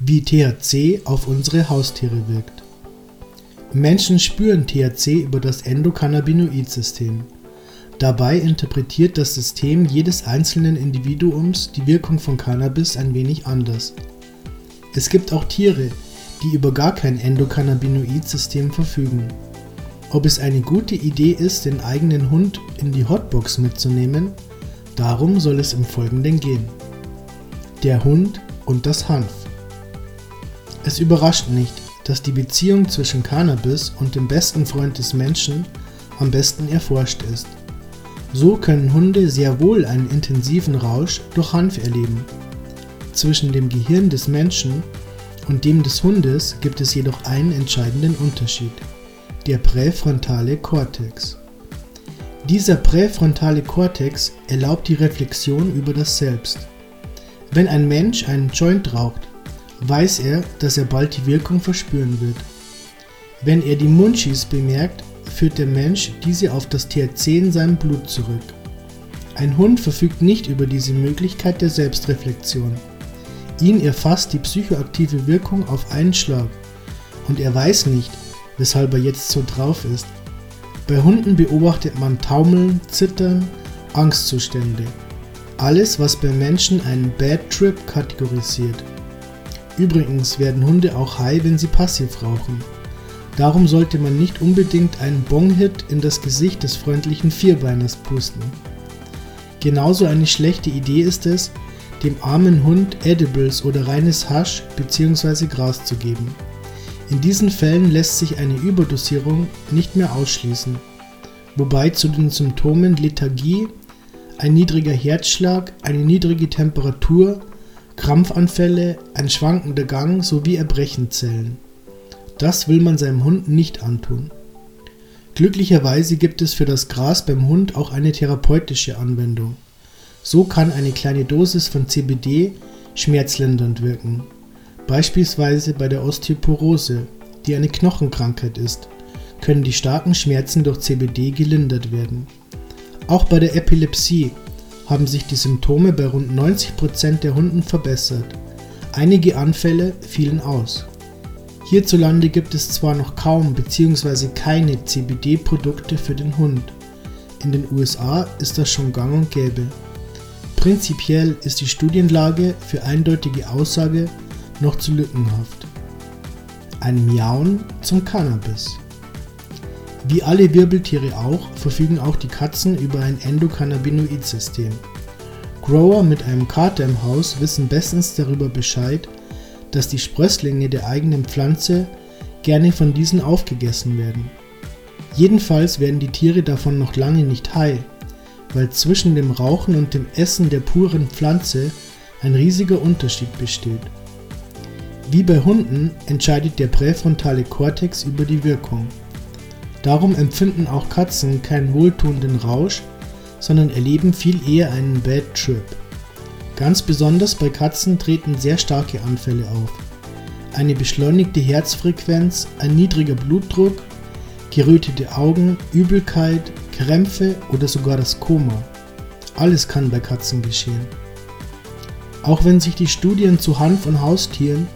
Wie THC auf unsere Haustiere wirkt. Menschen spüren THC über das Endokannabinoid-System. Dabei interpretiert das System jedes einzelnen Individuums die Wirkung von Cannabis ein wenig anders. Es gibt auch Tiere, die über gar kein Endokannabinoid-System verfügen. Ob es eine gute Idee ist, den eigenen Hund in die Hotbox mitzunehmen, darum soll es im Folgenden gehen. Der Hund und das Hanf. Es überrascht nicht, dass die Beziehung zwischen Cannabis und dem besten Freund des Menschen am besten erforscht ist. So können Hunde sehr wohl einen intensiven Rausch durch Hanf erleben. Zwischen dem Gehirn des Menschen und dem des Hundes gibt es jedoch einen entscheidenden Unterschied der präfrontale Kortex. Dieser präfrontale Kortex erlaubt die Reflexion über das Selbst. Wenn ein Mensch einen Joint raucht, weiß er, dass er bald die Wirkung verspüren wird. Wenn er die Munchies bemerkt, führt der Mensch diese auf das THC in seinem Blut zurück. Ein Hund verfügt nicht über diese Möglichkeit der Selbstreflexion. Ihn erfasst die psychoaktive Wirkung auf einen Schlag und er weiß nicht, weshalb er jetzt so drauf ist. Bei Hunden beobachtet man Taumeln, Zittern, Angstzustände. Alles, was bei Menschen einen Bad Trip kategorisiert. Übrigens werden Hunde auch high, wenn sie passiv rauchen. Darum sollte man nicht unbedingt einen Bong-Hit in das Gesicht des freundlichen Vierbeiners pusten. Genauso eine schlechte Idee ist es, dem armen Hund Edibles oder reines Hasch bzw. Gras zu geben. In diesen Fällen lässt sich eine Überdosierung nicht mehr ausschließen, wobei zu den Symptomen Lethargie, ein niedriger Herzschlag, eine niedrige Temperatur, Krampfanfälle, ein schwankender Gang sowie Erbrechen zählen. Das will man seinem Hund nicht antun. Glücklicherweise gibt es für das Gras beim Hund auch eine therapeutische Anwendung. So kann eine kleine Dosis von CBD schmerzlindernd wirken Beispielsweise bei der Osteoporose, die eine Knochenkrankheit ist, können die starken Schmerzen durch CBD gelindert werden. Auch bei der Epilepsie haben sich die Symptome bei rund 90% der Hunden verbessert. Einige Anfälle fielen aus. Hierzulande gibt es zwar noch kaum bzw. keine CBD-Produkte für den Hund. In den USA ist das schon gang und gäbe. Prinzipiell ist die Studienlage für eindeutige Aussage noch zu lückenhaft. Ein Miauen zum Cannabis. Wie alle Wirbeltiere auch, verfügen auch die Katzen über ein Endokannabinoid-System. Grower mit einem Kater im Haus wissen bestens darüber Bescheid, dass die Sprösslinge der eigenen Pflanze gerne von diesen aufgegessen werden. Jedenfalls werden die Tiere davon noch lange nicht heil, weil zwischen dem Rauchen und dem Essen der puren Pflanze ein riesiger Unterschied besteht. Wie bei Hunden entscheidet der präfrontale Kortex über die Wirkung. Darum empfinden auch Katzen keinen wohltuenden Rausch, sondern erleben viel eher einen Bad Trip. Ganz besonders bei Katzen treten sehr starke Anfälle auf. Eine beschleunigte Herzfrequenz, ein niedriger Blutdruck, gerötete Augen, Übelkeit, Krämpfe oder sogar das Koma. Alles kann bei Katzen geschehen. Auch wenn sich die Studien zu Hanf- und Haustieren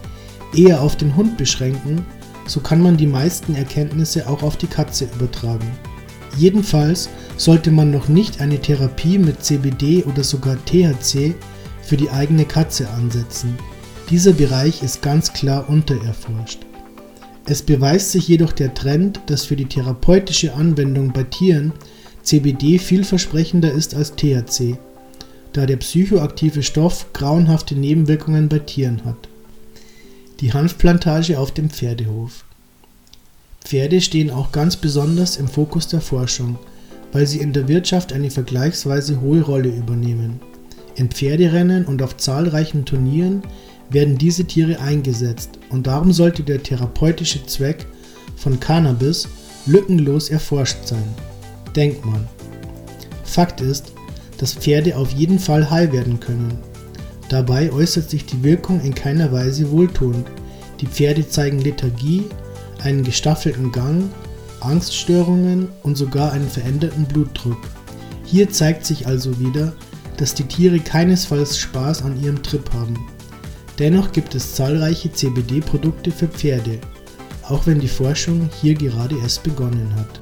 eher auf den Hund beschränken, so kann man die meisten Erkenntnisse auch auf die Katze übertragen. Jedenfalls sollte man noch nicht eine Therapie mit CBD oder sogar THC für die eigene Katze ansetzen. Dieser Bereich ist ganz klar untererforscht. Es beweist sich jedoch der Trend, dass für die therapeutische Anwendung bei Tieren CBD vielversprechender ist als THC, da der psychoaktive Stoff grauenhafte Nebenwirkungen bei Tieren hat. Die Hanfplantage auf dem Pferdehof. Pferde stehen auch ganz besonders im Fokus der Forschung, weil sie in der Wirtschaft eine vergleichsweise hohe Rolle übernehmen. In Pferderennen und auf zahlreichen Turnieren werden diese Tiere eingesetzt und darum sollte der therapeutische Zweck von Cannabis lückenlos erforscht sein. Denkt man. Fakt ist, dass Pferde auf jeden Fall heil werden können Dabei äußert sich die Wirkung in keiner Weise wohltuend. Die Pferde zeigen Lethargie, einen gestaffelten Gang, Angststörungen und sogar einen veränderten Blutdruck. Hier zeigt sich also wieder, dass die Tiere keinesfalls Spaß an ihrem Trip haben. Dennoch gibt es zahlreiche CBD-Produkte für Pferde, auch wenn die Forschung hier gerade erst begonnen hat.